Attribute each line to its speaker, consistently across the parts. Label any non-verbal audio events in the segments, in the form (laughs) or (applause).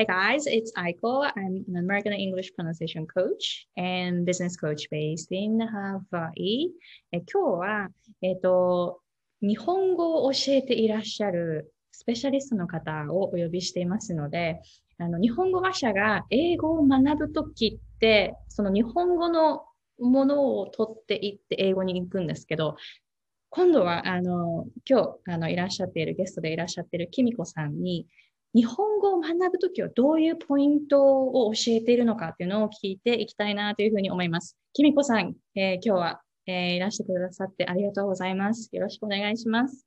Speaker 1: Hey guys, it's Aiko. I'm an American English pronunciation coach and business coach based in Hawaii. え今日は、えっ、と、日本語を教えていらっしゃるスペシャリストの方をお呼びしていますので、あの日本語話者が英語を学ぶときって、その日本語のものを取っていって英語に行くんですけど、今度は、あの、今日、あの、いらっしゃっているゲストでいらっしゃっているきみこさんに、日本語を学ぶときはどういうポイントを教えているのかっていうのを聞いていきたいなというふうに思います。きみこさん、えー、今日は、えー、いらしてくださってありがとうございます。よろしくお願いします。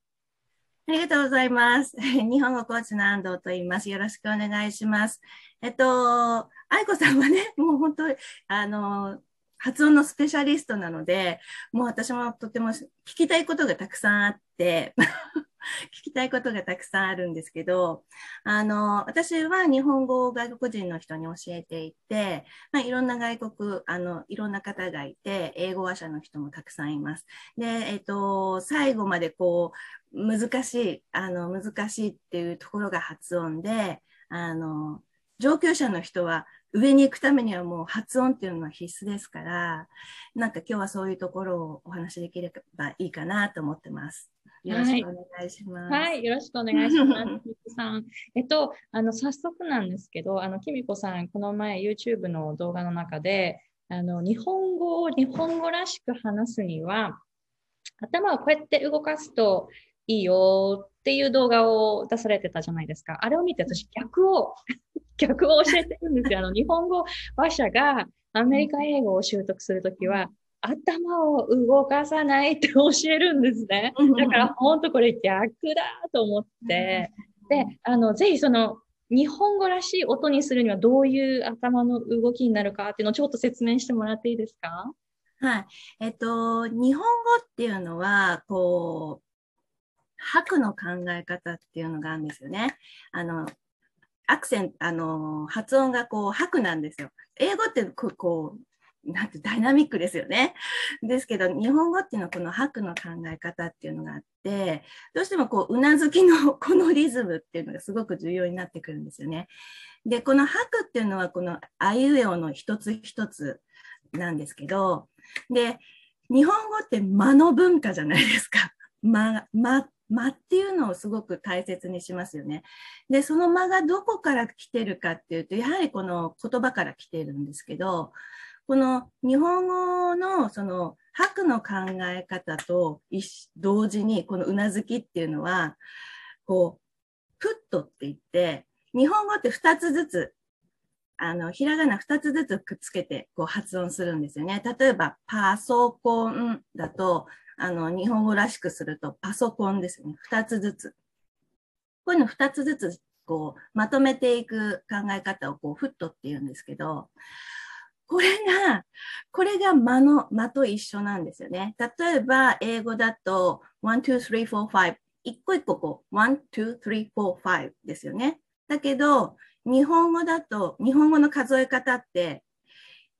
Speaker 2: ありがとうございます。(laughs) 日本語コーチの安藤と言います。よろしくお願いします。えっと、愛子さんはね、(laughs) もう本当、あの、発音のスペシャリストなので、もう私もとても聞きたいことがたくさんあって、(laughs) 聞きたいことがたくさんあるんですけど、あの、私は日本語を外国人の人に教えていて、まあ、いろんな外国、あの、いろんな方がいて、英語話者の人もたくさんいます。で、えっと、最後までこう、難しい、あの、難しいっていうところが発音で、あの、上級者の人は上に行くためにはもう発音っていうのは必須ですから、なんか今日はそういうところをお話しできればいいかなと思ってます。よろしくお願いします。
Speaker 1: はい、はい、よろしくお願いします。(laughs) さん。えっと、あの、早速なんですけど、あの、きみこさん、この前 YouTube の動画の中で、あの、日本語を日本語らしく話すには、頭をこうやって動かすといいよっていう動画を出されてたじゃないですか。あれを見て私逆を、(laughs) 逆を教えてるんですよ。あの、日本語話者がアメリカ英語を習得するときは、頭を動かさないって教えるんですね。だから本当これ逆だと思って。で、あの、ぜひその、日本語らしい音にするにはどういう頭の動きになるかっていうのをちょっと説明してもらっていいですか？
Speaker 2: はい。えっと、日本語っていうのは、こう、白の考え方っていうのがあるんですよね。あの、アクセント、あの、発音がこう、白なんですよ。英語ってこう、なんてダイナミックですよね。ですけど、日本語っていうのはこの白の考え方っていうのがあって、どうしてもこう、うなずきの (laughs) このリズムっていうのがすごく重要になってくるんですよね。で、この白っていうのはこのあいうえおの一つ一つなんですけど、で、日本語って間の文化じゃないですか。(laughs) 間、間、間っていうのをすごく大切にしますよね。で、その間がどこから来てるかっていうと、やはりこの言葉から来てるんですけど、この日本語のその白の考え方と同時にこのうなずきっていうのは、こう、プットって言って、日本語って2つずつ、あの、ひらがな2つずつくっつけてこう発音するんですよね。例えば、パソコンだと、あの、日本語らしくするとパソコンですね。2つずつ。こういうの2つずつ、こう、まとめていく考え方をこう、フットって言うんですけど、これが、これが間の、間と一緒なんですよね。例えば、英語だと、1, 2, 3, 4, 5。一個一個こう、1, 2, 3, 4, 5ですよね。だけど、日本語だと、日本語の数え方って、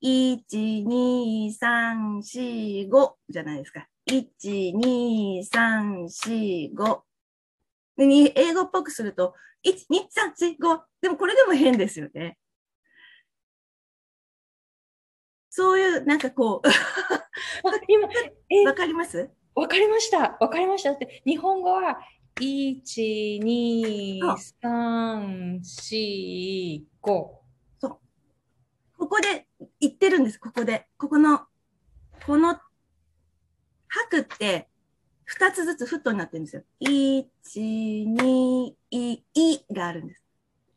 Speaker 2: 1, 2, 3, 4, 5じゃないですか。1, 2, 3, 4, 5。英語っぽくすると、1, 2, 3, 4, 5。でもこれでも変ですよね。そういう、なんかこう今、わかります？
Speaker 1: わかりました。わかりました。って、日本語は、1、2、3、4、5。
Speaker 2: そう。ここで言ってるんです、ここで。ここの、この、吐くって、二つずつフットになってるんですよ。1、2、い、いがあるんです。